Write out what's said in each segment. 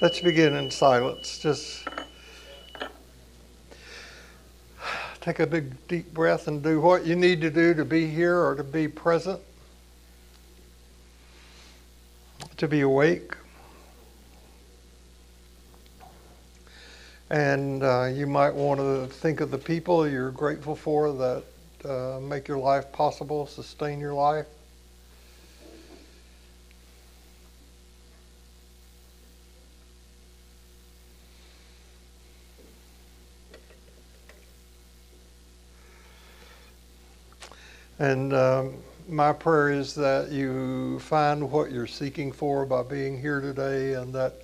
Let's begin in silence. Just take a big deep breath and do what you need to do to be here or to be present, to be awake. And uh, you might want to think of the people you're grateful for that uh, make your life possible, sustain your life. And um, my prayer is that you find what you're seeking for by being here today and that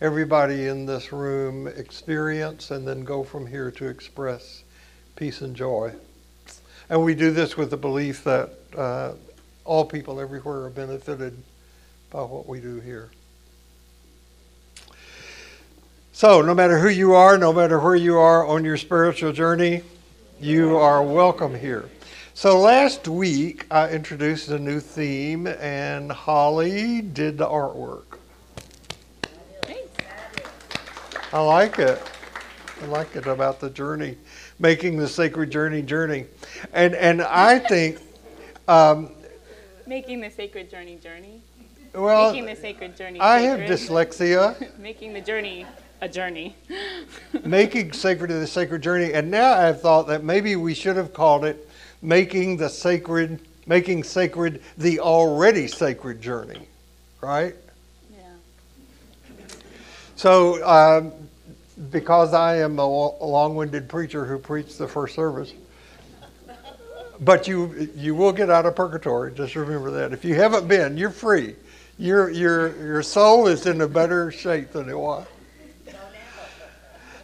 everybody in this room experience and then go from here to express peace and joy. And we do this with the belief that uh, all people everywhere are benefited by what we do here. So, no matter who you are, no matter where you are on your spiritual journey, you are welcome here. So last week I introduced a new theme and Holly did the artwork. I like it. I like it about the journey, making the sacred journey journey, and and I think um, making the sacred journey journey. Well, making the sacred journey. I have dyslexia. making the journey a journey. making sacred to the sacred journey, and now I've thought that maybe we should have called it making the sacred, making sacred the already sacred journey, right? Yeah. So, um, because I am a long-winded preacher who preached the first service, but you you will get out of purgatory. Just remember that. If you haven't been, you're free. Your your your soul is in a better shape than it was.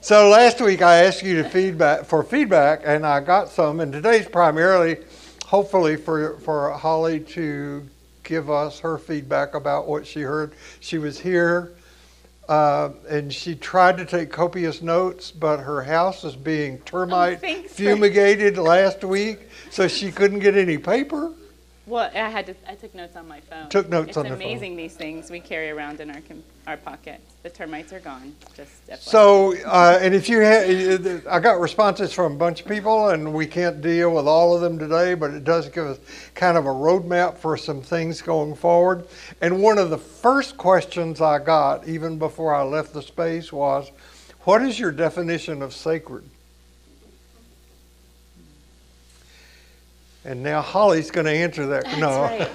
So last week I asked you to feedback for feedback, and I got some. And today's primarily, hopefully, for for Holly to give us her feedback about what she heard. She was here, uh, and she tried to take copious notes, but her house is being termite oh, fumigated last week, so she couldn't get any paper. Well, I had to. I took notes on my phone. Took notes it's on the phone. It's amazing these things we carry around in our our pocket. The termites are gone. Just FYI. so, uh, and if you, ha- I got responses from a bunch of people, and we can't deal with all of them today, but it does give us kind of a roadmap for some things going forward. And one of the first questions I got, even before I left the space, was, "What is your definition of sacred?" And now Holly's going to answer that. That's no. Right.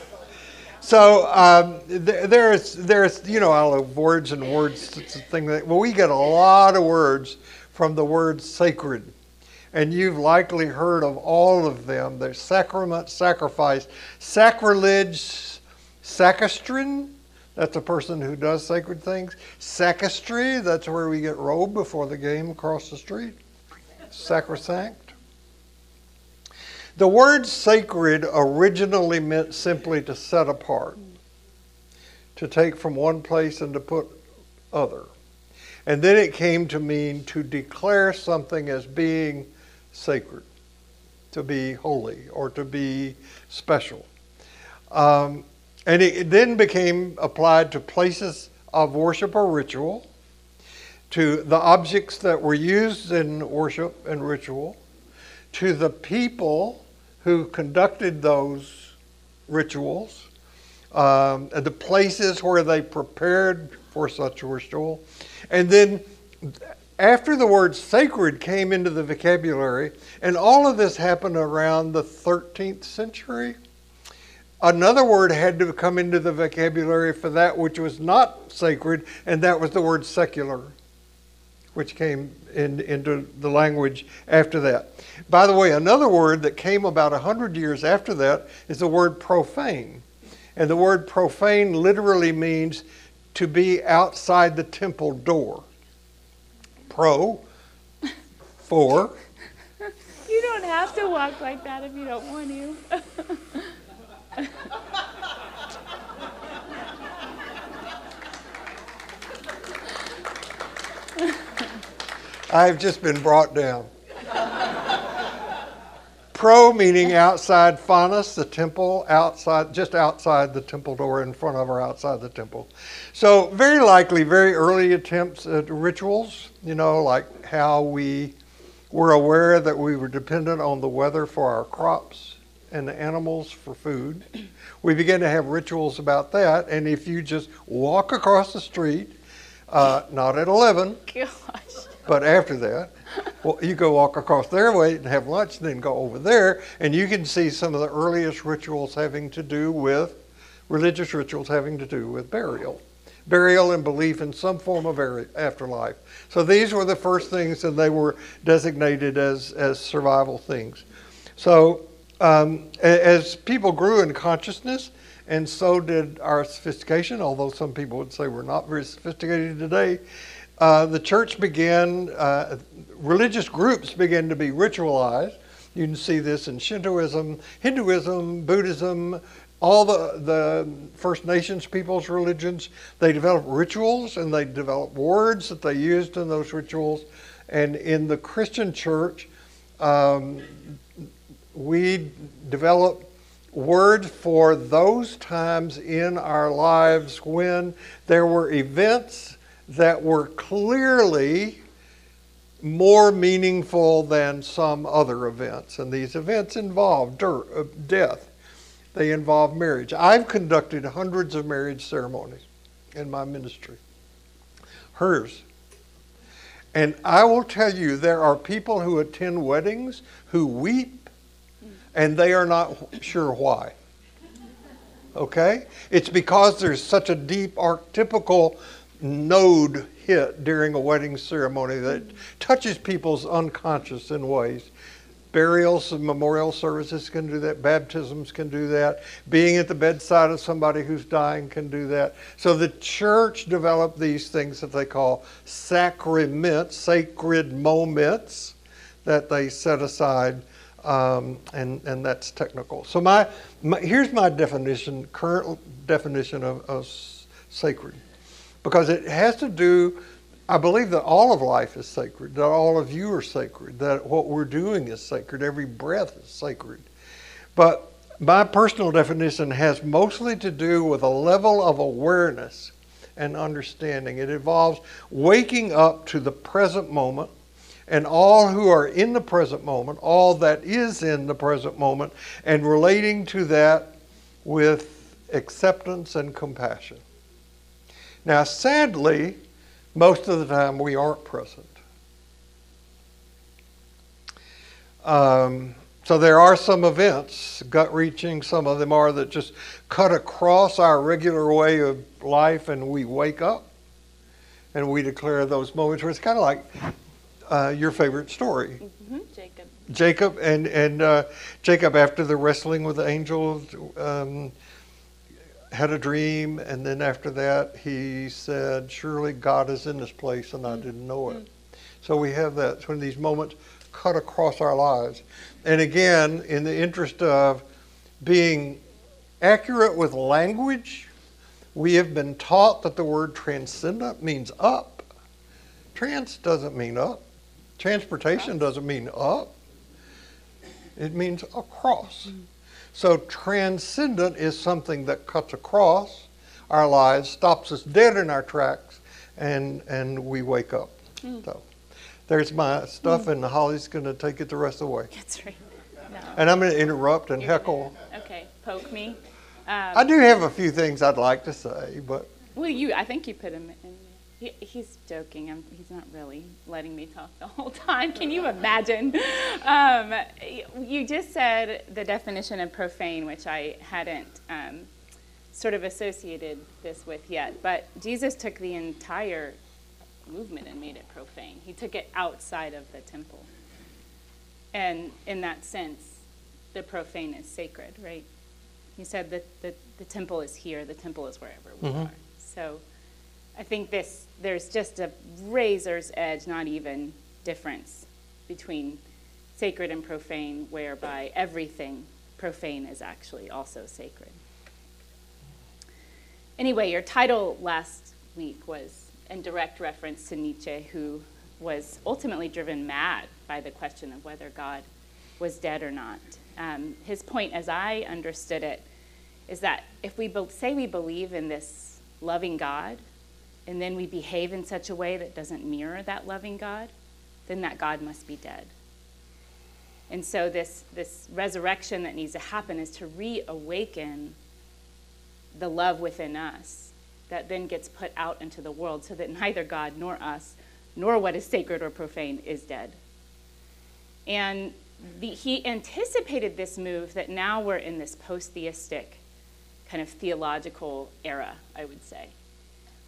so um, th- there's, there's, you know, all the words and words. It's a thing that, well, we get a lot of words from the word sacred. And you've likely heard of all of them. There's sacrament, sacrifice, sacrilege, sacristan, that's a person who does sacred things. Sacristy, that's where we get robed before the game across the street. Sacrosanct. The word sacred originally meant simply to set apart, to take from one place and to put other. And then it came to mean to declare something as being sacred, to be holy, or to be special. Um, and it then became applied to places of worship or ritual, to the objects that were used in worship and ritual, to the people who conducted those rituals, um, the places where they prepared for such ritual. And then after the word sacred came into the vocabulary, and all of this happened around the 13th century, another word had to come into the vocabulary for that which was not sacred, and that was the word secular which came in, into the language after that. By the way, another word that came about 100 years after that is the word profane. And the word profane literally means to be outside the temple door. Pro, for. You don't have to walk like that if you don't want to. I've just been brought down. Pro meaning outside Faunus, the temple, outside, just outside the temple door, in front of or outside the temple. So very likely, very early attempts at rituals. You know, like how we were aware that we were dependent on the weather for our crops and the animals for food. We began to have rituals about that, and if you just walk across the street, uh, not at 11, Gosh. But after that, well, you go walk across their way and have lunch, and then go over there, and you can see some of the earliest rituals having to do with religious rituals having to do with burial, burial and belief in some form of afterlife. So these were the first things, and they were designated as as survival things. So um, as people grew in consciousness, and so did our sophistication, although some people would say we're not very sophisticated today. Uh, the church began, uh, religious groups began to be ritualized. You can see this in Shintoism, Hinduism, Buddhism, all the, the First Nations people's religions. They developed rituals and they developed words that they used in those rituals. And in the Christian church, um, we developed words for those times in our lives when there were events that were clearly more meaningful than some other events. And these events involved uh, death, they involve marriage. I've conducted hundreds of marriage ceremonies in my ministry, hers. And I will tell you, there are people who attend weddings who weep and they are not sure why. Okay? It's because there's such a deep archetypical node hit during a wedding ceremony that touches people's unconscious in ways. Burials and memorial services can do that. Baptisms can do that. Being at the bedside of somebody who's dying can do that. So the church developed these things that they call sacraments, sacred moments that they set aside, um, and and that's technical. So my, my, here's my definition, current definition of, of sacred because it has to do, I believe that all of life is sacred, that all of you are sacred, that what we're doing is sacred, every breath is sacred. But my personal definition has mostly to do with a level of awareness and understanding. It involves waking up to the present moment and all who are in the present moment, all that is in the present moment, and relating to that with acceptance and compassion. Now, sadly, most of the time we aren't present. Um, so there are some events, gut reaching, some of them are that just cut across our regular way of life and we wake up and we declare those moments where it's kind of like uh, your favorite story. Mm-hmm. Jacob. Jacob and, and uh, Jacob after the wrestling with the angel um, had a dream, and then after that, he said, Surely God is in this place, and I mm. didn't know it. So we have that when these moments cut across our lives. And again, in the interest of being accurate with language, we have been taught that the word transcendent means up. Trans doesn't mean up. Transportation doesn't mean up. It means across. So transcendent is something that cuts across our lives, stops us dead in our tracks, and and we wake up. Mm. So there's my stuff, mm. and Holly's going to take it the rest of the way. That's right. No. And I'm going to interrupt and You're heckle. Gonna, okay, poke me. Um, I do have a few things I'd like to say, but. Well, you, I think you put them in he, he's joking. I'm, he's not really letting me talk the whole time. Can you imagine? Um, you just said the definition of profane, which I hadn't um, sort of associated this with yet. But Jesus took the entire movement and made it profane. He took it outside of the temple. And in that sense, the profane is sacred, right? He said that the, the temple is here, the temple is wherever we mm-hmm. are. So I think this there's just a razor's edge, not even difference between sacred and profane, whereby everything profane is actually also sacred. Anyway, your title last week was in direct reference to Nietzsche, who was ultimately driven mad by the question of whether God was dead or not. Um, his point, as I understood it, is that if we be- say we believe in this loving God, and then we behave in such a way that doesn't mirror that loving God, then that God must be dead. And so this, this resurrection that needs to happen is to reawaken the love within us that then gets put out into the world so that neither God nor us, nor what is sacred or profane, is dead. And the, he anticipated this move that now we're in this post theistic kind of theological era, I would say.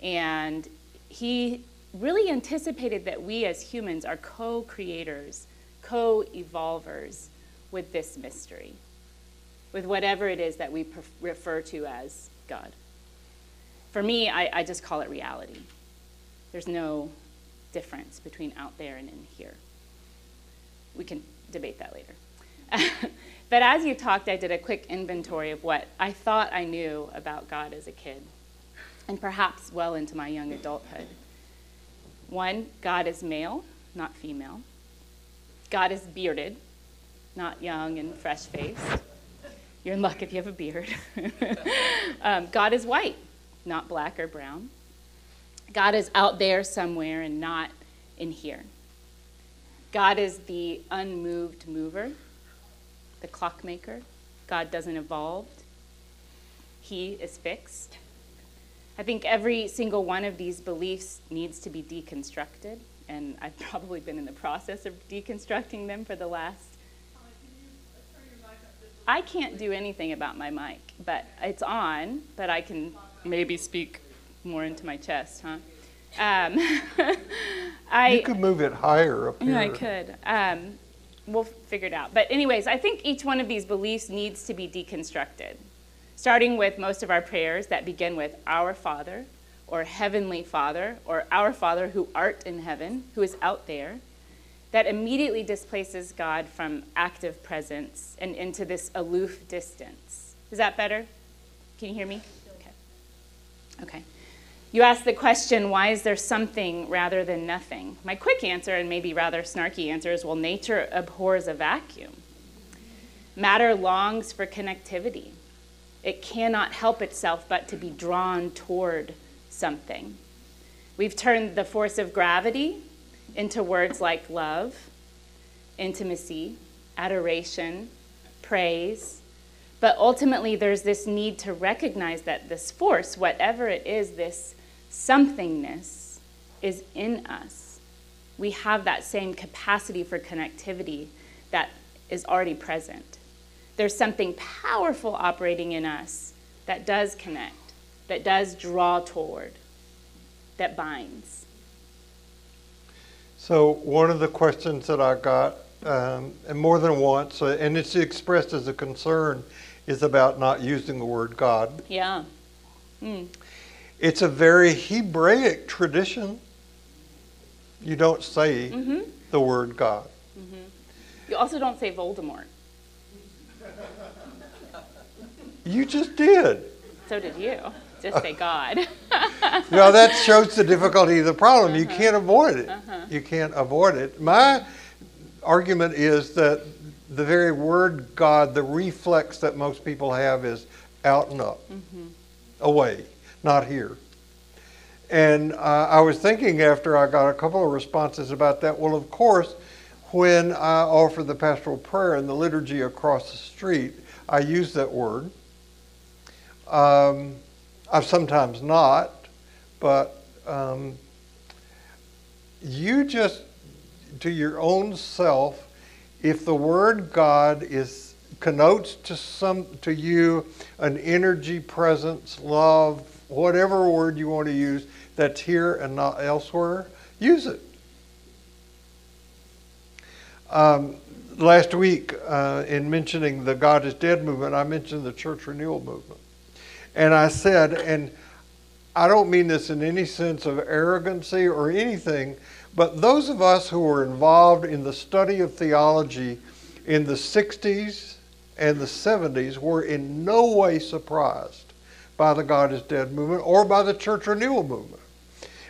And he really anticipated that we as humans are co creators, co evolvers with this mystery, with whatever it is that we refer to as God. For me, I, I just call it reality. There's no difference between out there and in here. We can debate that later. but as you talked, I did a quick inventory of what I thought I knew about God as a kid, and perhaps well into my young adulthood. One, God is male, not female. God is bearded, not young and fresh faced. You're in luck if you have a beard. um, God is white, not black or brown. God is out there somewhere and not in here. God is the unmoved mover, the clockmaker. God doesn't evolve, He is fixed. I think every single one of these beliefs needs to be deconstructed, and I've probably been in the process of deconstructing them for the last. I can't do anything about my mic, but it's on, but I can maybe speak more into my chest, huh? Um, I, you could move it higher up here. Yeah, I could. Um, we'll figure it out. But, anyways, I think each one of these beliefs needs to be deconstructed, starting with most of our prayers that begin with Our Father, or Heavenly Father, or Our Father who art in heaven, who is out there, that immediately displaces God from active presence and into this aloof distance. Is that better? Can you hear me? Okay. Okay. You ask the question, why is there something rather than nothing? My quick answer, and maybe rather snarky answer, is well, nature abhors a vacuum. Matter longs for connectivity. It cannot help itself but to be drawn toward something. We've turned the force of gravity into words like love, intimacy, adoration, praise. But ultimately, there's this need to recognize that this force, whatever it is, this somethingness is in us. We have that same capacity for connectivity that is already present. There's something powerful operating in us that does connect, that does draw toward, that binds. So, one of the questions that I got, um, and more than once, uh, and it's expressed as a concern, is about not using the word God. Yeah. Mm. It's a very Hebraic tradition. You don't say mm-hmm. the word God. Mm-hmm. You also don't say Voldemort. You just did. So did you. Just say God. well, that shows the difficulty of the problem. Uh-huh. You can't avoid it. Uh-huh. You can't avoid it. My argument is that the very word God, the reflex that most people have is out and up, mm-hmm. away not here. And uh, I was thinking after I got a couple of responses about that, well, of course, when I offer the pastoral prayer in the liturgy across the street, I use that word. Um, I've sometimes not, but um, you just, to your own self, if the word God is connotes to some to you an energy, presence, love, whatever word you want to use that's here and not elsewhere, use it. Um, last week, uh, in mentioning the God is Dead movement, I mentioned the church renewal movement. And I said, and I don't mean this in any sense of arrogancy or anything, but those of us who were involved in the study of theology in the 60s and the 70s were in no way surprised by the God is Dead movement or by the church renewal movement.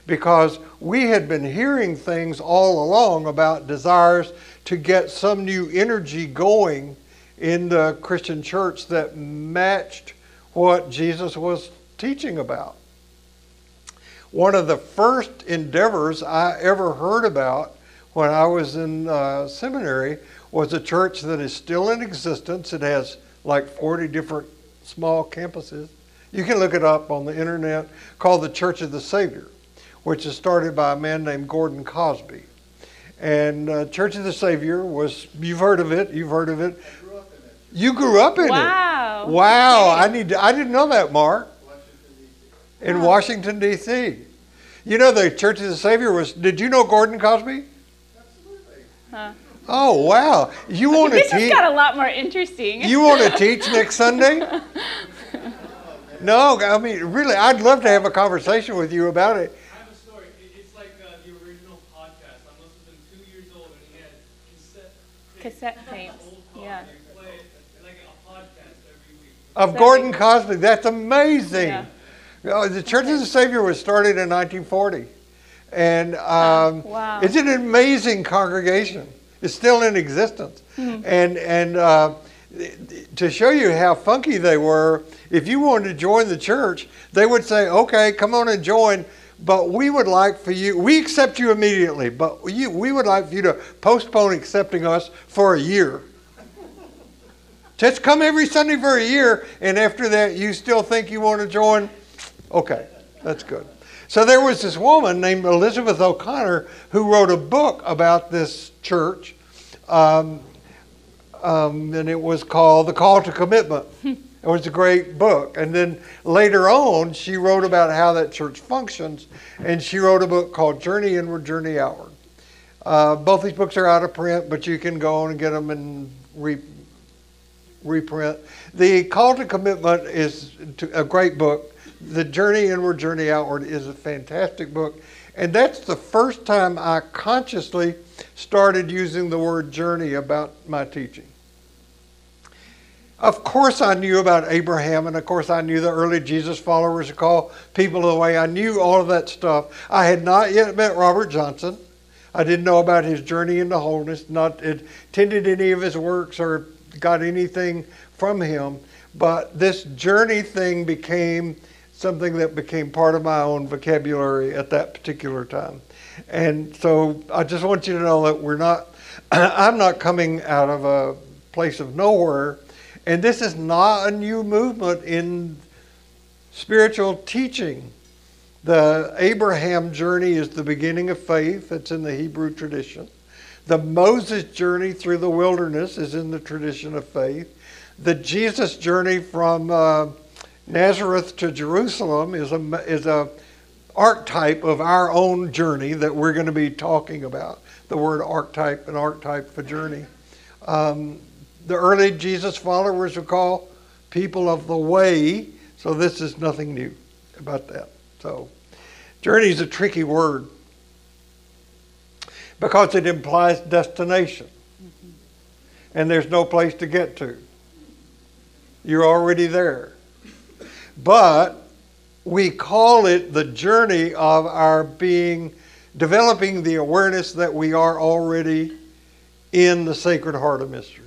because we had been hearing things all along about desires to get some new energy going in the Christian church that matched what Jesus was teaching about. One of the first endeavors I ever heard about when I was in uh, seminary was a church that is still in existence. It has like 40 different small campuses. You can look it up on the internet called the Church of the Savior, which is started by a man named Gordon Cosby. And uh, Church of the Savior was, you've heard of it, you've heard of it. You grew up in Wow. it. Wow. Wow. I need to, I didn't know that, Mark. In Washington, D.C. You know, the Church of the Savior was, did you know Gordon Cosby? Huh. Oh, wow. You want to teach? This has teach? got a lot more interesting. You want to teach next Sunday? No, I mean, really, I'd love to have a conversation with you about it. I have a story. It's like uh, the original podcast. I must have been two years old, and he had cassette tapes, Cassette tapes. old songs. Yeah. They play it like a podcast every week. Of Gordon Cosby. That's amazing. Yeah. Uh, The Church of the Savior was started in 1940. And um, Wow. it's an amazing congregation. It's still in existence. Hmm. And, and uh, to show you how funky they were, if you wanted to join the church, they would say, okay, come on and join. But we would like for you, we accept you immediately, but you, we would like for you to postpone accepting us for a year. Just come every Sunday for a year, and after that, you still think you want to join? Okay, that's good. So there was this woman named Elizabeth O'Connor who wrote a book about this church, um, um, and it was called The Call to Commitment. it was a great book. And then later on, she wrote about how that church functions, and she wrote a book called Journey Inward, Journey Outward. Uh, both these books are out of print, but you can go on and get them and re- reprint. The Call to Commitment is to- a great book. The Journey Inward, Journey Outward is a fantastic book. And that's the first time I consciously started using the word journey about my teaching. Of course, I knew about Abraham, and of course, I knew the early Jesus followers are called people of the way. I knew all of that stuff. I had not yet met Robert Johnson. I didn't know about his journey into wholeness, not attended any of his works or got anything from him. But this journey thing became something that became part of my own vocabulary at that particular time. And so I just want you to know that we're not, I'm not coming out of a place of nowhere. And this is not a new movement in spiritual teaching. The Abraham journey is the beginning of faith, it's in the Hebrew tradition. The Moses journey through the wilderness is in the tradition of faith. The Jesus journey from uh, Nazareth to Jerusalem is a, is a archetype of our own journey that we're going to be talking about. The word archetype, an archetype for journey. Um, the early Jesus followers were called people of the way, so this is nothing new about that. So, journey is a tricky word because it implies destination, and there's no place to get to. You're already there. But we call it the journey of our being, developing the awareness that we are already in the Sacred Heart of Mystery.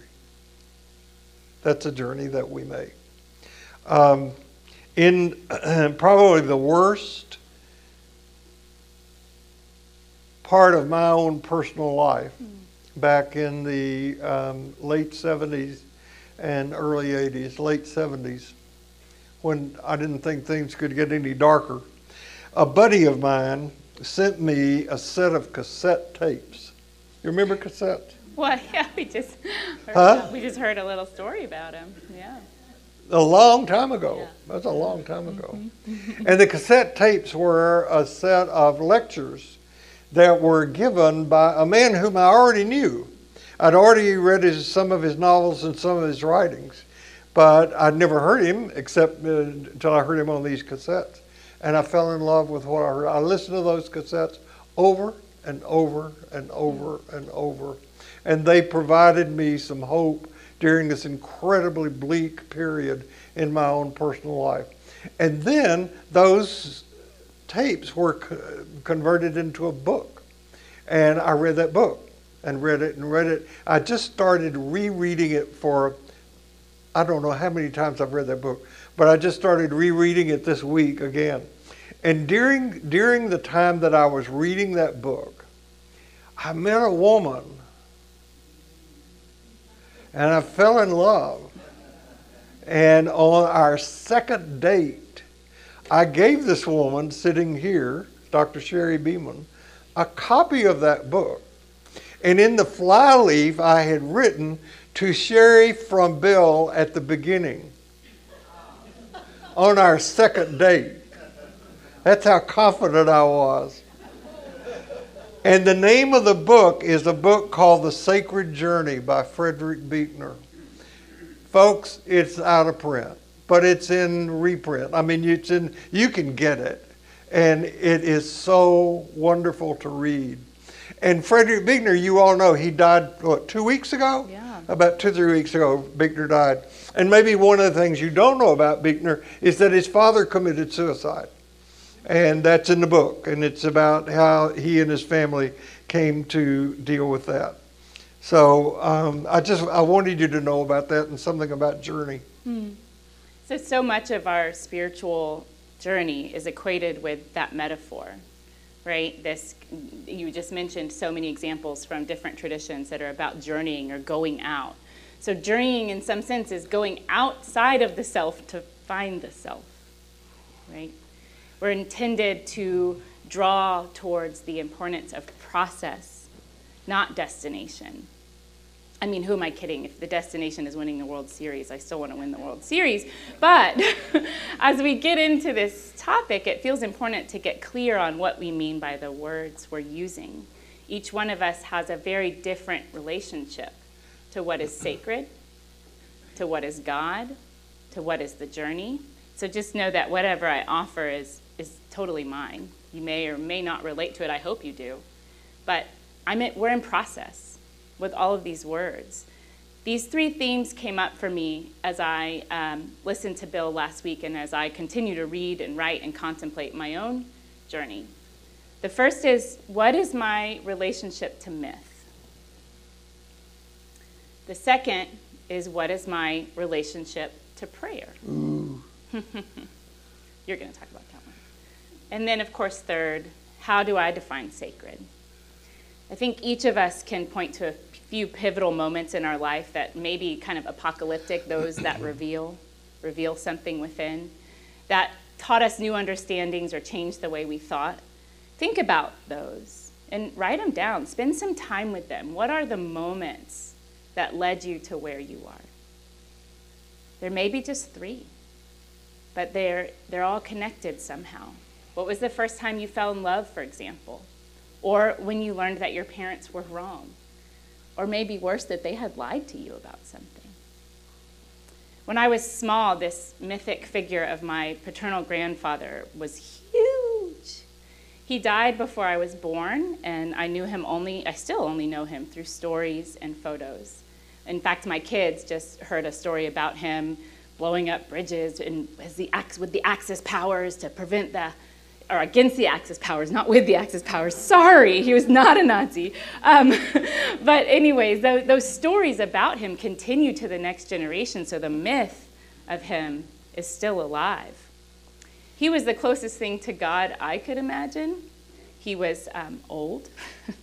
That's a journey that we make. Um, in probably the worst part of my own personal life, back in the um, late 70s and early 80s, late 70s, when I didn't think things could get any darker, a buddy of mine sent me a set of cassette tapes. You remember cassettes? Well, yeah, we just heard, Huh? we just heard a little story about him. Yeah. A long time ago. Yeah. That's a long time ago. and the cassette tapes were a set of lectures that were given by a man whom I already knew. I'd already read his, some of his novels and some of his writings, but I'd never heard him except uh, until I heard him on these cassettes. And I fell in love with what I heard. I listened to those cassettes over and over and over and over. And they provided me some hope during this incredibly bleak period in my own personal life. And then those tapes were co- converted into a book. And I read that book and read it and read it. I just started rereading it for, I don't know how many times I've read that book, but I just started rereading it this week again. And during, during the time that I was reading that book, I met a woman and I fell in love. And on our second date, I gave this woman sitting here, Dr. Sherry Beeman, a copy of that book. And in the flyleaf, I had written to Sherry from Bill at the beginning on our second date. That's how confident I was. And the name of the book is a book called The Sacred Journey by Frederick Buechner. Folks, it's out of print, but it's in reprint. I mean, it's in, you can get it. And it is so wonderful to read. And Frederick Buechner, you all know, he died, what, two weeks ago? Yeah. About two, three weeks ago, Buechner died. And maybe one of the things you don't know about Buechner is that his father committed suicide. And that's in the book. And it's about how he and his family came to deal with that. So um, I just I wanted you to know about that and something about journey. So, so much of our spiritual journey is equated with that metaphor, right? This, you just mentioned so many examples from different traditions that are about journeying or going out. So, journeying in some sense is going outside of the self to find the self, right? We're intended to draw towards the importance of process, not destination. I mean, who am I kidding? If the destination is winning the World Series, I still want to win the World Series. But as we get into this topic, it feels important to get clear on what we mean by the words we're using. Each one of us has a very different relationship to what is sacred, to what is God, to what is the journey. So just know that whatever I offer is, is totally mine. You may or may not relate to it. I hope you do. But I'm we're in process with all of these words. These three themes came up for me as I um, listened to Bill last week and as I continue to read and write and contemplate my own journey. The first is what is my relationship to myth? The second is what is my relationship to prayer? You're going to talk about that one. And then, of course, third, how do I define sacred? I think each of us can point to a few pivotal moments in our life that may be kind of apocalyptic, those that reveal, reveal something within, that taught us new understandings or changed the way we thought. Think about those and write them down. Spend some time with them. What are the moments that led you to where you are? There may be just three, but they're, they're all connected somehow. What was the first time you fell in love, for example? Or when you learned that your parents were wrong? Or maybe worse, that they had lied to you about something. When I was small, this mythic figure of my paternal grandfather was huge. He died before I was born, and I knew him only, I still only know him through stories and photos. In fact, my kids just heard a story about him blowing up bridges and as the, with the Axis powers to prevent the or against the Axis powers, not with the Axis powers. Sorry, he was not a Nazi. Um, but, anyways, those, those stories about him continue to the next generation, so the myth of him is still alive. He was the closest thing to God I could imagine. He was um, old,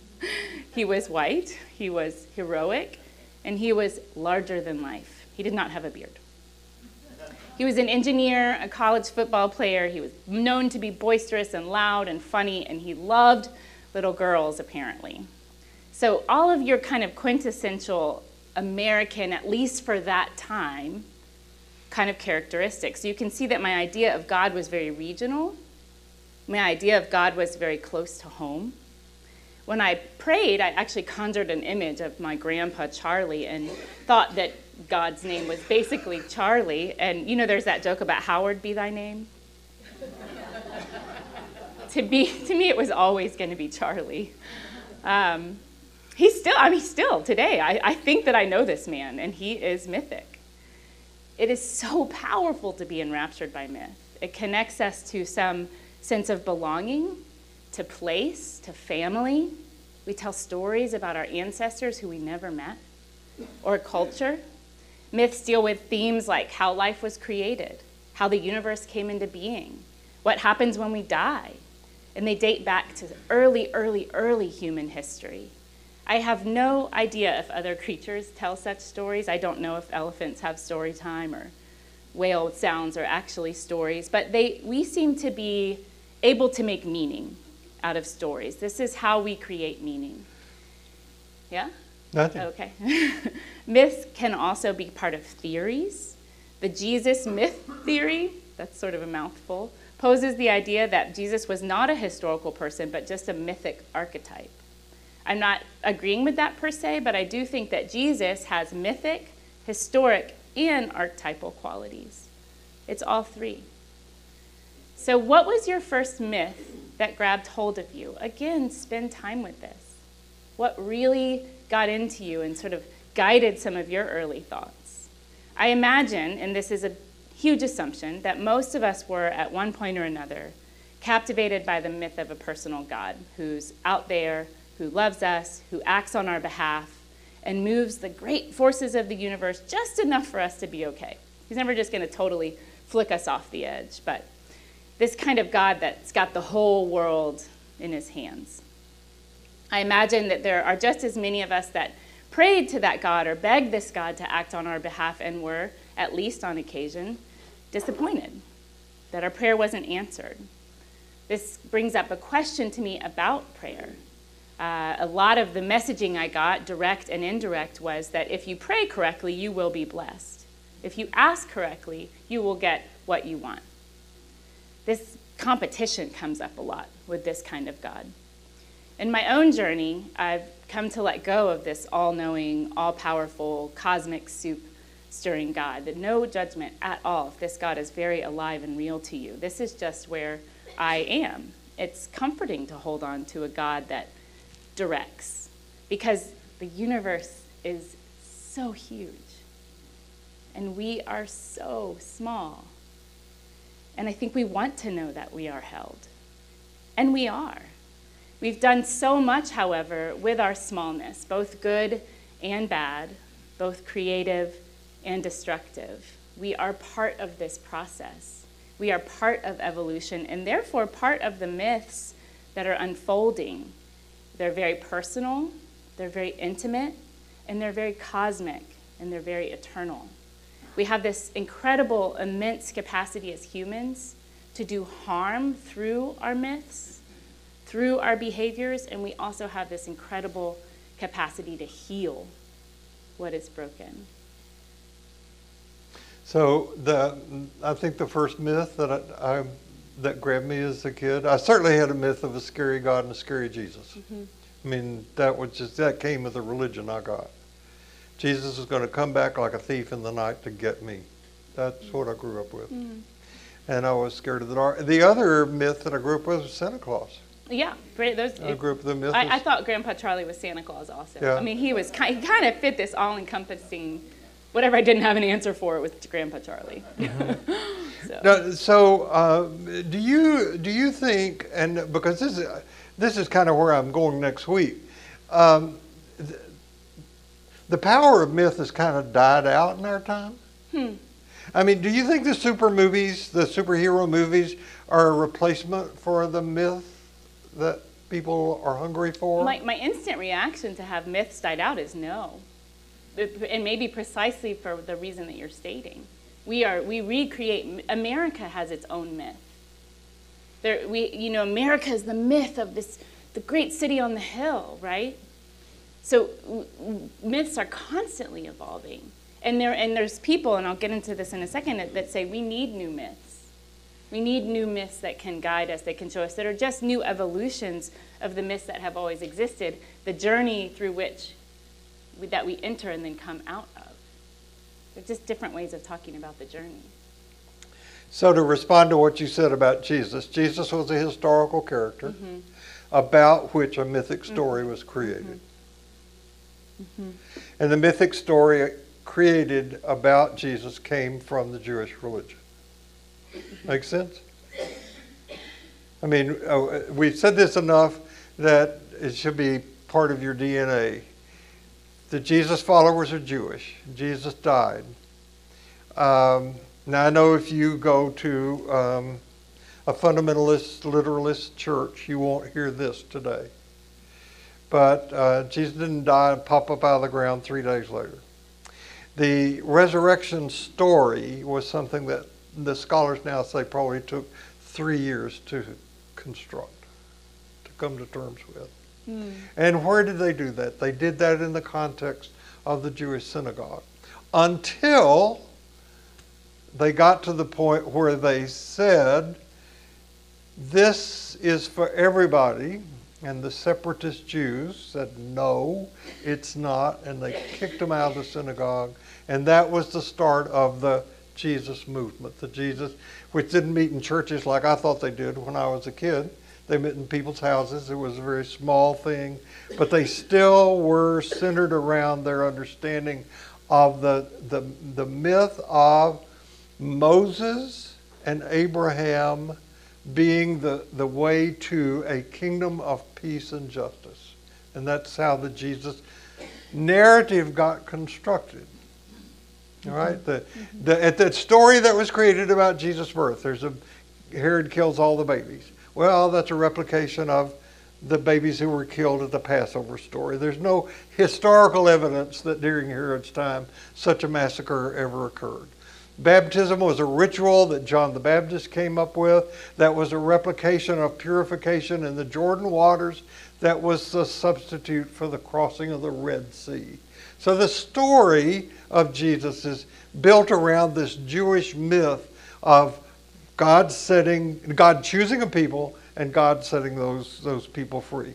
he was white, he was heroic, and he was larger than life. He did not have a beard. He was an engineer, a college football player. He was known to be boisterous and loud and funny, and he loved little girls, apparently. So, all of your kind of quintessential American, at least for that time, kind of characteristics. You can see that my idea of God was very regional. My idea of God was very close to home. When I prayed, I actually conjured an image of my grandpa Charlie and thought that God's name was basically Charlie. And you know, there's that joke about Howard be thy name. to, be, to me, it was always going to be Charlie. Um, he's still, I mean, still today, I, I think that I know this man, and he is mythic. It is so powerful to be enraptured by myth. It connects us to some sense of belonging, to place, to family. We tell stories about our ancestors who we never met, or culture. Myths deal with themes like how life was created, how the universe came into being, what happens when we die. And they date back to early, early, early human history. I have no idea if other creatures tell such stories. I don't know if elephants have story time or whale sounds are actually stories, but they, we seem to be able to make meaning out of stories. This is how we create meaning. Yeah? Nothing. Okay. Myths can also be part of theories. The Jesus myth theory, that's sort of a mouthful, poses the idea that Jesus was not a historical person, but just a mythic archetype. I'm not agreeing with that per se, but I do think that Jesus has mythic, historic, and archetypal qualities. It's all three. So, what was your first myth that grabbed hold of you? Again, spend time with this. What really got into you and sort of guided some of your early thoughts? I imagine, and this is a huge assumption, that most of us were at one point or another captivated by the myth of a personal God who's out there, who loves us, who acts on our behalf, and moves the great forces of the universe just enough for us to be okay. He's never just going to totally flick us off the edge, but this kind of God that's got the whole world in his hands. I imagine that there are just as many of us that prayed to that God or begged this God to act on our behalf and were, at least on occasion, disappointed that our prayer wasn't answered. This brings up a question to me about prayer. Uh, a lot of the messaging I got, direct and indirect, was that if you pray correctly, you will be blessed. If you ask correctly, you will get what you want. This competition comes up a lot with this kind of God. In my own journey, I've come to let go of this all knowing, all powerful, cosmic soup stirring God, that no judgment at all if this God is very alive and real to you. This is just where I am. It's comforting to hold on to a God that directs because the universe is so huge and we are so small. And I think we want to know that we are held. And we are. We've done so much, however, with our smallness, both good and bad, both creative and destructive. We are part of this process. We are part of evolution and therefore part of the myths that are unfolding. They're very personal, they're very intimate, and they're very cosmic, and they're very eternal. We have this incredible, immense capacity as humans to do harm through our myths, through our behaviors, and we also have this incredible capacity to heal what is broken. So the I think the first myth that I, I that grabbed me as a kid, I certainly had a myth of a scary God and a scary Jesus. Mm-hmm. I mean, that was just that came with the religion I got. Jesus is going to come back like a thief in the night to get me. That's mm-hmm. what I grew up with. Mm-hmm. And I was scared of the dark. The other myth that I grew up with was Santa Claus. Yeah, those, I grew up with the myth. I, I, thought Grandpa Charlie was Santa Claus also. Yeah. I mean, he was he kind of fit this all-encompassing whatever I didn't have an answer for it with Grandpa Charlie. Mm-hmm. so, now, so uh, do you do you think, and because this is this is kind of where I'm going next week, um, th- the power of myth has kind of died out in our time. Hmm. I mean, do you think the super movies, the superhero movies, are a replacement for the myth that people are hungry for? My, my instant reaction to have myths died out is no and maybe precisely for the reason that you're stating. We are we recreate. America has its own myth. There, we you know America is the myth of this the great city on the hill, right? So myths are constantly evolving, and there and there's people, and I'll get into this in a second, that, that say we need new myths. We need new myths that can guide us, that can show us, that are just new evolutions of the myths that have always existed, the journey through which that we enter and then come out of. They're just different ways of talking about the journey. So, to respond to what you said about Jesus, Jesus was a historical character mm-hmm. about which a mythic mm-hmm. story mm-hmm. was created. Mm-hmm. And the mythic story created about Jesus came from the Jewish religion. Make sense? I mean, uh, we've said this enough that it should be part of your DNA. The Jesus followers are Jewish. Jesus died. Um, now, I know if you go to um, a fundamentalist, literalist church, you won't hear this today. But uh, Jesus didn't die and pop up out of the ground three days later. The resurrection story was something that the scholars now say probably took three years to construct, to come to terms with. Mm. And where did they do that? They did that in the context of the Jewish synagogue until they got to the point where they said, This is for everybody. And the separatist Jews said, No, it's not. And they kicked them out of the synagogue. And that was the start of the Jesus movement, the Jesus, which didn't meet in churches like I thought they did when I was a kid. They met in people's houses. It was a very small thing, but they still were centered around their understanding of the, the, the myth of Moses and Abraham being the, the way to a kingdom of peace and justice. And that's how the Jesus narrative got constructed. All right, the, the, at the story that was created about Jesus' birth, there's a Herod kills all the babies. Well, that's a replication of the babies who were killed at the Passover story. There's no historical evidence that during Herod's time such a massacre ever occurred. Baptism was a ritual that John the Baptist came up with that was a replication of purification in the Jordan waters that was the substitute for the crossing of the Red Sea. So the story of Jesus is built around this Jewish myth of God setting, God choosing a people and God setting those, those people free.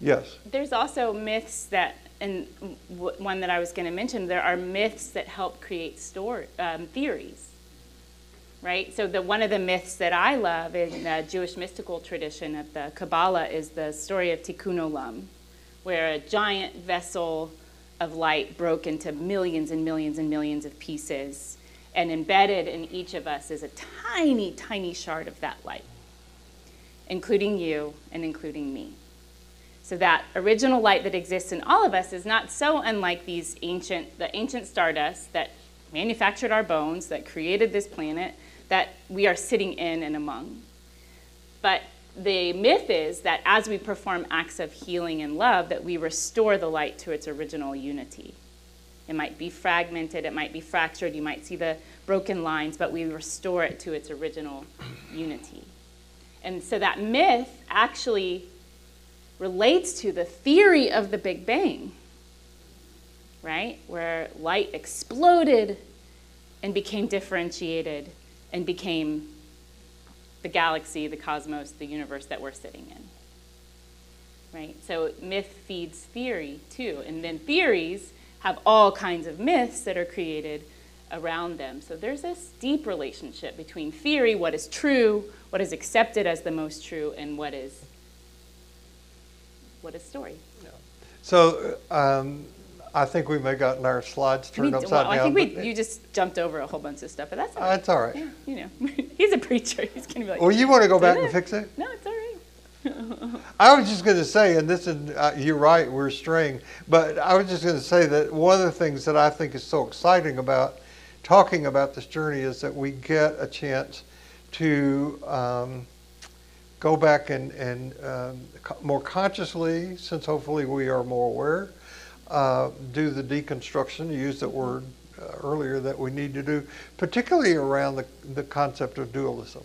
Yes? There's also myths that, and one that I was going to mention, there are myths that help create story, um, theories. Right? So, the, one of the myths that I love in the Jewish mystical tradition of the Kabbalah is the story of Tikkun Olam, where a giant vessel of light broke into millions and millions and millions of pieces. And embedded in each of us is a tiny, tiny shard of that light, including you and including me. So that original light that exists in all of us is not so unlike these ancient, the ancient stardust that manufactured our bones, that created this planet, that we are sitting in and among. But the myth is that as we perform acts of healing and love, that we restore the light to its original unity. It might be fragmented, it might be fractured, you might see the broken lines, but we restore it to its original unity. And so that myth actually relates to the theory of the Big Bang, right? Where light exploded and became differentiated and became the galaxy, the cosmos, the universe that we're sitting in. Right? So myth feeds theory too. And then theories have all kinds of myths that are created around them. So there's this deep relationship between theory, what is true, what is accepted as the most true, and what is what is story. Yeah. So um, I think we may have gotten our slides turned we, upside well, down. I think we, you just jumped over a whole bunch of stuff, but that's all right. That's all right. Yeah, you know, he's a preacher. He's going to be like. Well, you want to go back and fix it? No, it's all right. I was just going to say, and this is, uh, you're right, we're straying, but I was just going to say that one of the things that I think is so exciting about talking about this journey is that we get a chance to um, go back and, and um, more consciously, since hopefully we are more aware, uh, do the deconstruction, use that word uh, earlier that we need to do, particularly around the, the concept of dualism.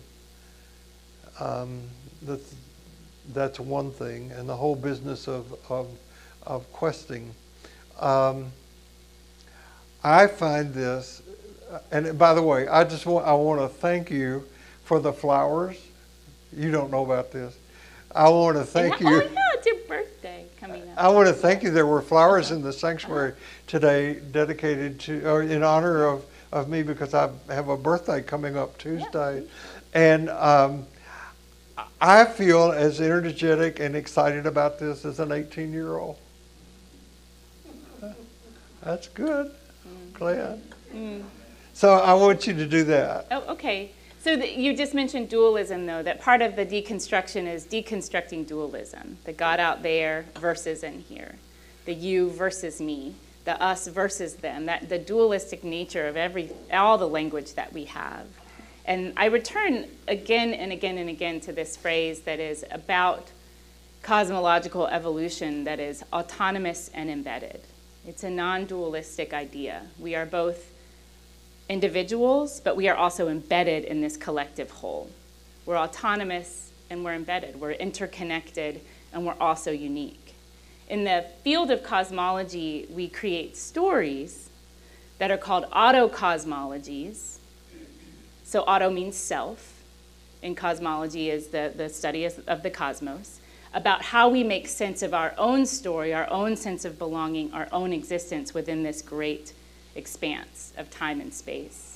Um, that's, that's one thing, and the whole business of, of, of questing. Um, I find this, uh, and by the way, I just want, I want to thank you for the flowers. You don't know about this. I want to thank you. Coming up. I want to thank you. There were flowers in the sanctuary today dedicated to, or in honor of, of me because I have a birthday coming up Tuesday. Yeah. And um, I feel as energetic and excited about this as an 18 year old. That's good. Mm. Glad. Mm. So I want you to do that. Oh, okay. So the, you just mentioned dualism, though, that part of the deconstruction is deconstructing dualism the God out there versus in here, the you versus me, the us versus them, that the dualistic nature of every, all the language that we have. And I return again and again and again to this phrase that is about cosmological evolution that is autonomous and embedded. It's a non dualistic idea. We are both individuals, but we are also embedded in this collective whole. We're autonomous and we're embedded. We're interconnected and we're also unique. In the field of cosmology, we create stories that are called autocosmologies. So, auto means self, in cosmology is the, the study of the cosmos, about how we make sense of our own story, our own sense of belonging, our own existence within this great expanse of time and space.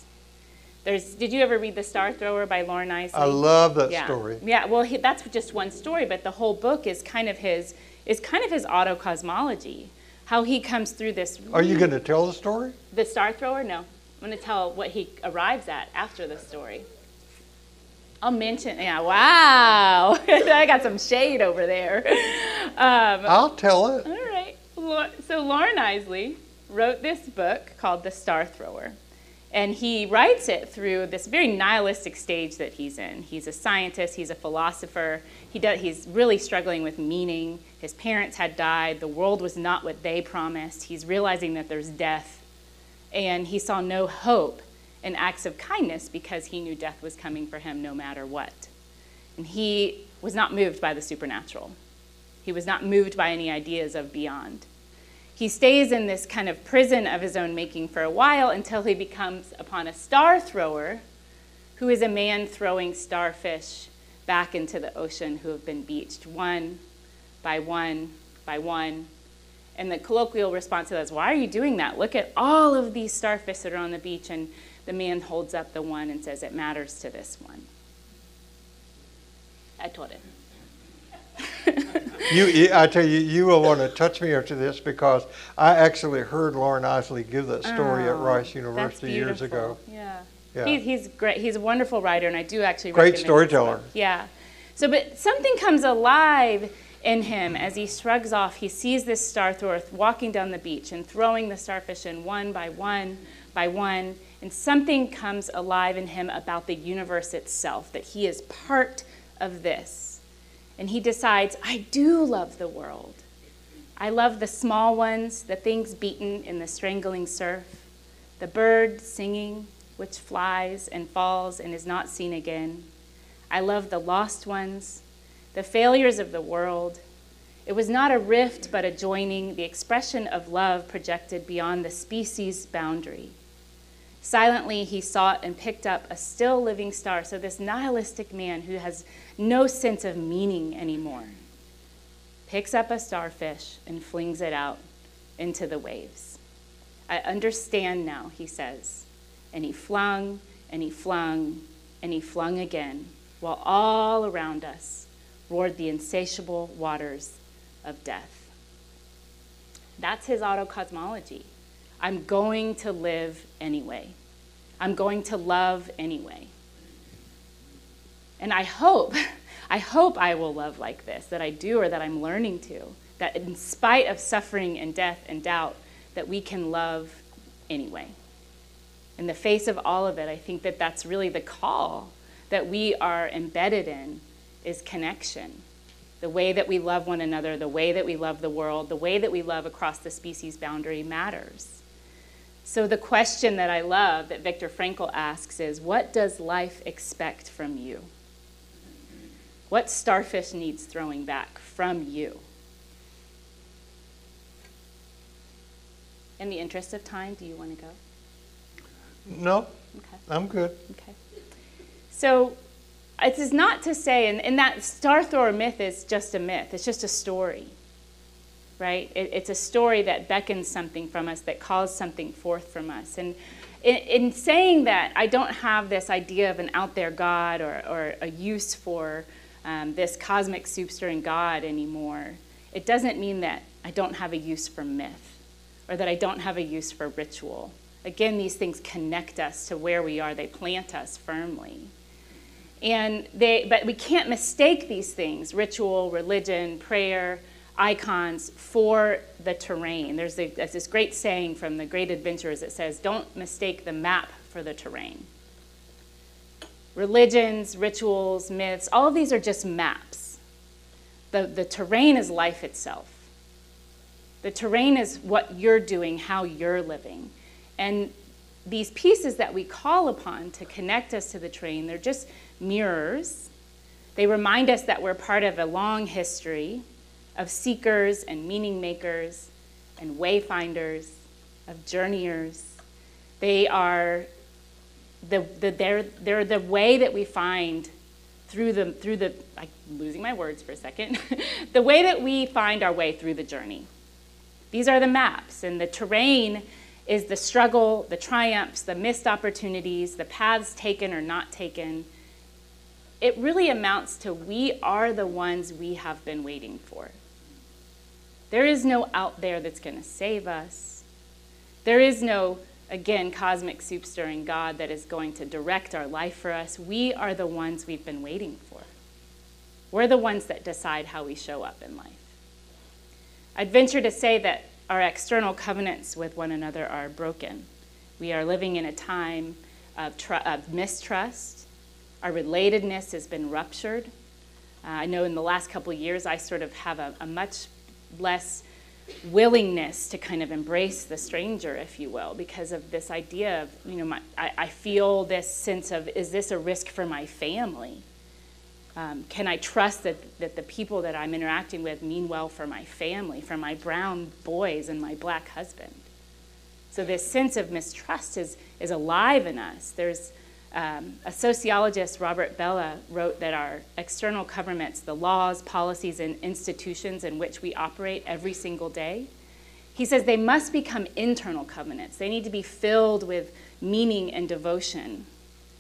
There's, did you ever read The Star Thrower by Loren Eiseley? I love that yeah. story. Yeah, well, he, that's just one story, but the whole book is kind of his is kind of his autocosmology, how he comes through this. Are you going to tell the story? The Star Thrower? No, I'm going to tell what he arrives at after the story. I'll mention. Yeah, wow, I got some shade over there. Um, I'll tell it. all right. So Loren Eiseley wrote this book called The Star Thrower. And he writes it through this very nihilistic stage that he's in. He's a scientist, he's a philosopher, he does, he's really struggling with meaning. His parents had died, the world was not what they promised. He's realizing that there's death, and he saw no hope in acts of kindness because he knew death was coming for him no matter what. And he was not moved by the supernatural, he was not moved by any ideas of beyond he stays in this kind of prison of his own making for a while until he becomes upon a star thrower who is a man throwing starfish back into the ocean who have been beached one by one by one. And the colloquial response to that is, Why are you doing that? Look at all of these starfish that are on the beach. And the man holds up the one and says, It matters to this one. I told it you, I tell you, you will want to touch me after this because I actually heard Loren Eiseley give that story oh, at Rice University years ago. Yeah. Yeah. He's, he's great. He's a wonderful writer, and I do actually Great storyteller. Yeah. So, but something comes alive in him as he shrugs off. He sees this star thrower walking down the beach and throwing the starfish in one by one by one, and something comes alive in him about the universe itself, that he is part of this and he decides, I do love the world. I love the small ones, the things beaten in the strangling surf, the bird singing, which flies and falls and is not seen again. I love the lost ones, the failures of the world. It was not a rift, but a joining, the expression of love projected beyond the species boundary. Silently, he sought and picked up a still living star. So, this nihilistic man who has no sense of meaning anymore picks up a starfish and flings it out into the waves. I understand now, he says. And he flung and he flung and he flung again, while all around us roared the insatiable waters of death. That's his autocosmology. I'm going to live anyway. I'm going to love anyway. And I hope, I hope I will love like this, that I do or that I'm learning to, that in spite of suffering and death and doubt, that we can love anyway. In the face of all of it, I think that that's really the call that we are embedded in is connection. The way that we love one another, the way that we love the world, the way that we love across the species boundary matters. So, the question that I love that Viktor Frankl asks is what does life expect from you? What starfish needs throwing back from you? In the interest of time, do you want to go? No, Okay. I'm good. Okay. So, it is not to say, and, and that star thrower myth is just a myth, it's just a story right? It, it's a story that beckons something from us, that calls something forth from us. And in, in, saying that, I don't have this idea of an out there God or, or a use for um, this cosmic soup stirring God anymore. It doesn't mean that I don't have a use for myth or that I don't have a use for ritual. Again, these things connect us to where we are, they plant us firmly. And they, but we can't mistake these things ritual, religion, prayer, icons for the terrain. There's, a, there's this great saying from the Great Adventurers that says, Don't mistake the map for the terrain. Religions, rituals, myths, all of these are just maps. The, the terrain is life itself. The terrain is what you're doing, how you're living. And these pieces that we call upon to connect us to the terrain, they're just mirrors. They remind us that we're part of a long history of seekers and meaning makers and wayfinders, of journeyers. They are the, the, they're, they're the way that we find through the, through the, I'm losing my words for a second, the way that we find our way through the journey. These are the maps, and the terrain is the struggle, the triumphs, the missed opportunities, the paths taken or not taken. It really amounts to we are the ones we have been waiting for. There is no out there that's going to save us. There is no, again, cosmic soup stirring God that is going to direct our life for us. We are the ones we've been waiting for. We're the ones that decide how we show up in life. I'd venture to say that our external covenants with one another are broken. We are living in a time of, tr- of mistrust. Our relatedness has been ruptured. Uh, I know in the last couple years, I sort of have a, a much less willingness to kind of embrace the stranger, if you will, because of this idea of, you know, my, I, I feel this sense of, is this a risk for my family? Um, can I trust that, that the people that I'm interacting with mean well for my family, for my brown boys and my black husband? So this sense of mistrust is, is alive in us. There's um, a sociologist, Robert Bellah, wrote that our external governments, the laws, policies, and institutions in which we operate every single day, he says they must become internal covenants. They need to be filled with meaning and devotion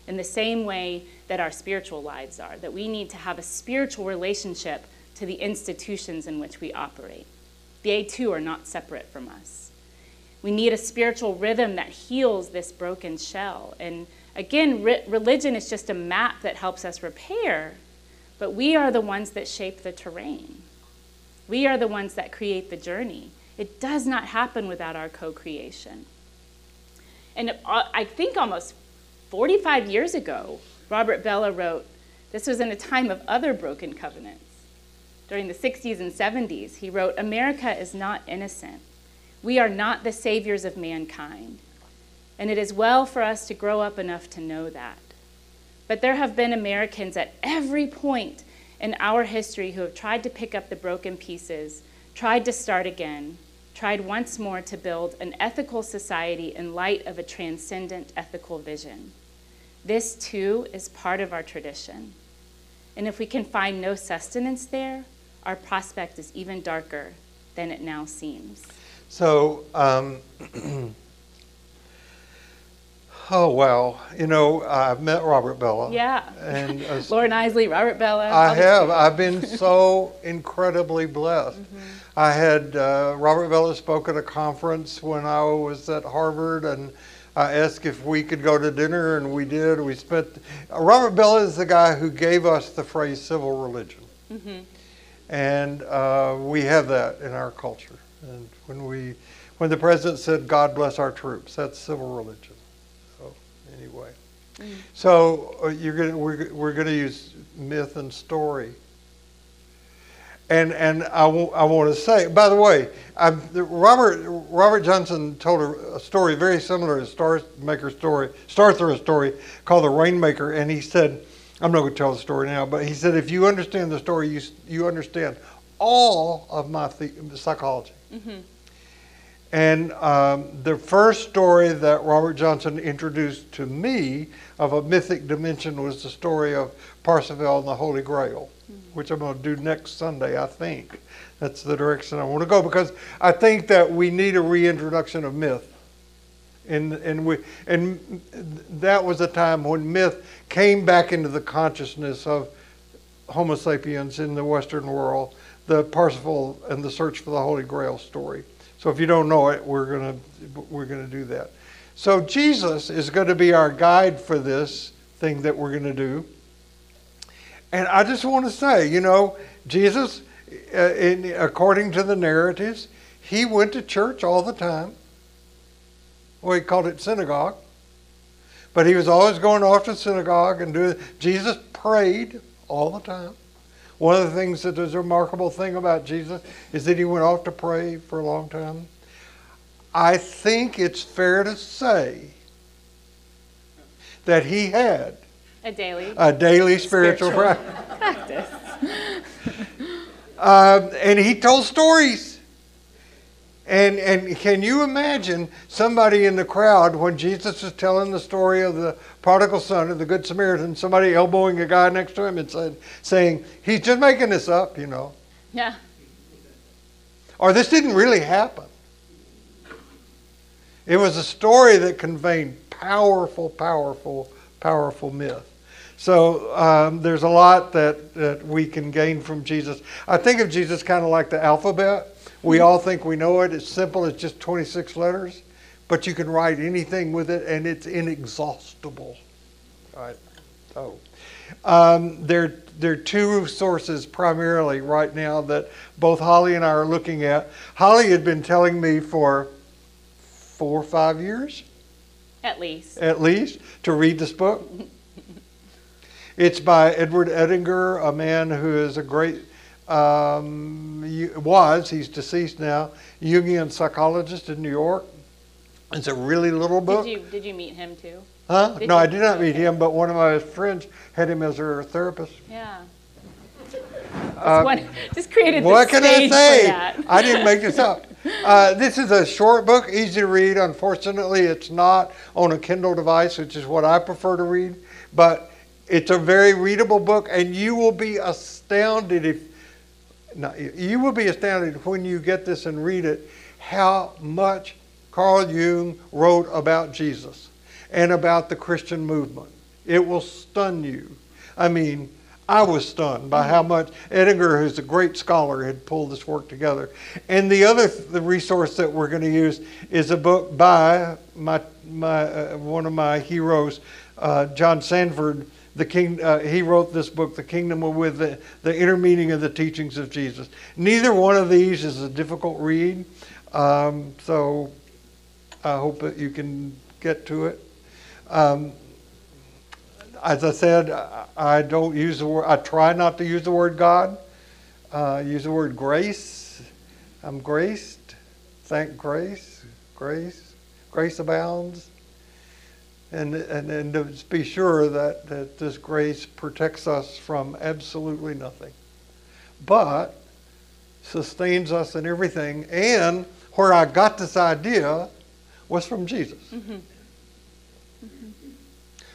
in the same way that our spiritual lives are, that we need to have a spiritual relationship to the institutions in which we operate. They too are not separate from us. We need a spiritual rhythm that heals this broken shell. And Again, re- religion is just a map that helps us repair, but we are the ones that shape the terrain. We are the ones that create the journey. It does not happen without our co creation. And uh, I think almost 45 years ago, Robert Bellah wrote, this was in a time of other broken covenants. During the 60s and 70s, he wrote, America is not innocent. We are not the saviors of mankind. And it is well for us to grow up enough to know that. But there have been Americans at every point in our history who have tried to pick up the broken pieces, tried to start again, tried once more to build an ethical society in light of a transcendent ethical vision. This too is part of our tradition. And if we can find no sustenance there, our prospect is even darker than it now seems. So, um, Oh well, you know I've met Robert Bellah. Yeah. And uh, Loren Eiseley, Robert Bellah. I have. I've been so incredibly blessed. Mm-hmm. I had uh, Robert Bellah spoke at a conference when I was at Harvard, and I asked if we could go to dinner, and we did. We spent. Uh, Robert Bellah is the guy who gave us the phrase civil religion, mm-hmm. and uh, we have that in our culture. And when we, when the president said, "God bless our troops," that's civil religion anyway. Mm. So uh, you're gonna, we're, we're going to use myth and story. And, and I, w- I want to say, by the way, I'm, Robert, Robert Johnson told a, a story very similar to Star Maker story, Star Thrower story called The Rainmaker. And he said, I'm not going to tell the story now, but he said, if you understand the story, you, you understand all of my the- psychology. Mm-hmm. And um, the first story that Robert Johnson introduced to me of a mythic dimension was the story of Parsifal and the Holy Grail, mm-hmm. which I'm going to do next Sunday, I think. That's the direction I want to go because I think that we need a reintroduction of myth. And, and, we, and that was a time when myth came back into the consciousness of Homo sapiens in the Western world, the Parsifal and the search for the Holy Grail story. So if you don't know it, we're going to we're going to do that. So Jesus is going to be our guide for this thing that we're going to do. And I just want to say, you know, Jesus, uh, in, according to the narratives, he went to church all the time. Well, he called it synagogue. But he was always going off to synagogue and doing. Jesus prayed all the time. One of the things that is a remarkable thing about Jesus is that he went off to pray for a long time. I think it's fair to say that he had A daily a daily spiritual, Spiritual. practice. practice. Um, and he told stories. And, and can you imagine somebody in the crowd when Jesus is telling the story of the prodigal son of the Good Samaritan, somebody elbowing a guy next to him and said, saying, he's just making this up, you know. Yeah. Or this didn't really happen. It was a story that conveyed powerful, powerful, powerful myth. So um, there's a lot that, that we can gain from Jesus. I think of Jesus kind of like the alphabet. We all think we know it. It's simple. It's just 26 letters, but you can write anything with it, and it's inexhaustible. All right. So um, there, there are two sources primarily right now that both Holly and I are looking at. Holly had been telling me for four or five years At least. at least to read this book. It's by Edward Edinger, a man who is a great, um, was, he's deceased now, Jungian psychologist in New York. It's a really little book. Did you did you meet him too? Huh? did No, you- I did not meet okay. him, but one of my friends had him as her therapist. Yeah. Uh, Just, one, just created what can I say? I didn't make this up. Uh, this is a short book, easy to read. Unfortunately, it's not on a Kindle device, which is what I prefer to read. But it's a very readable book, and you will be astounded if no, you will be astounded when you get this and read it how much Carl Jung wrote about Jesus and about the Christian movement. It will stun you. I mean, I was stunned by how much Edinger, who's a great scholar, had pulled this work together. And the other the resource that we're going to use is a book by my, my uh, one of my heroes, uh, John Sanford. The king, uh, he wrote this book, The Kingdom of with the, the Inner Meaning of the Teachings of Jesus. Neither one of these is a difficult read, um, so I hope that you can get to it. Um, as I said, I- don't use the word, I try not to use the word God. Uh, use the word grace. I'm graced. Thank grace. Grace. Grace abounds. And, and, and to be sure that, that this grace protects us from absolutely nothing, but sustains us in everything. And where I got this idea was from Jesus, mm-hmm. Mm-hmm.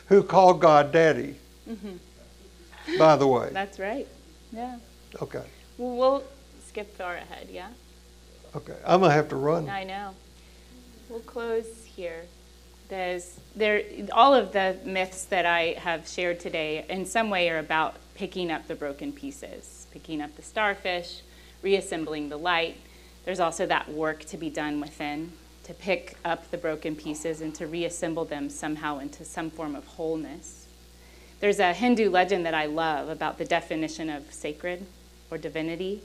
who called God Daddy, mm-hmm. by the way. That's right. Yeah. Okay. Well, we'll skip far ahead. Yeah. Okay. I'm going to have to run. I know. We'll close here. There's there all of the myths that I have shared today in some way are about picking up the broken pieces, picking up the starfish, reassembling the light. There's also that work to be done within to pick up the broken pieces and to reassemble them somehow into some form of wholeness. There's a Hindu legend that I love about the definition of sacred or divinity,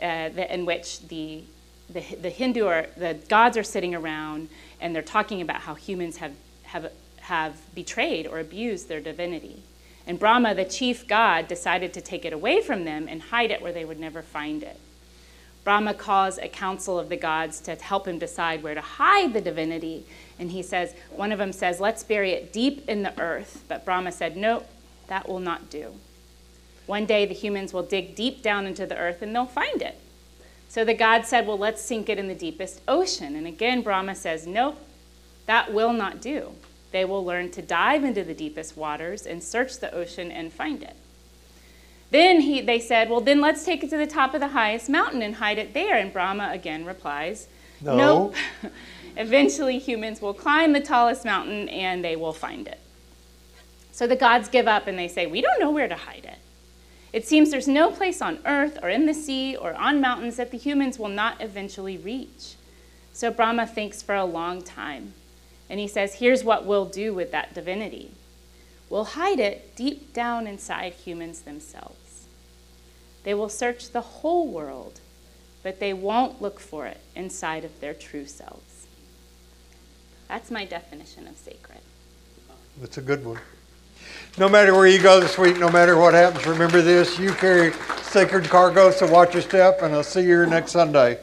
uh, the, in which the, the, the Hindu the gods are sitting around and they're talking about how humans have, have, have betrayed or abused their divinity. And Brahma, the chief god, decided to take it away from them and hide it where they would never find it. Brahma calls a council of the gods to help him decide where to hide the divinity. And he says, one of them says, let's bury it deep in the earth. But Brahma said, no, that will not do. One day the humans will dig deep down into the earth and they'll find it. So the god said, well, let's sink it in the deepest ocean. And again, Brahma says, nope, that will not do. They will learn to dive into the deepest waters and search the ocean and find it. Then he, they said, Well, then let's take it to the top of the highest mountain and hide it there. And Brahma again replies, No. Nope. Eventually, humans will climb the tallest mountain and they will find it. So the gods give up and they say, We don't know where to hide it. It seems there's no place on earth or in the sea or on mountains that the humans will not eventually reach. So Brahma thinks for a long time. And he says, Here's what we'll do with that divinity we'll hide it deep down inside humans themselves. They will search the whole world, but they won't look for it inside of their true selves. That's my definition of sacred. That's a good one. No matter where you go this week, no matter what happens, remember this you carry sacred cargo, so watch your step, and I'll see you next Sunday.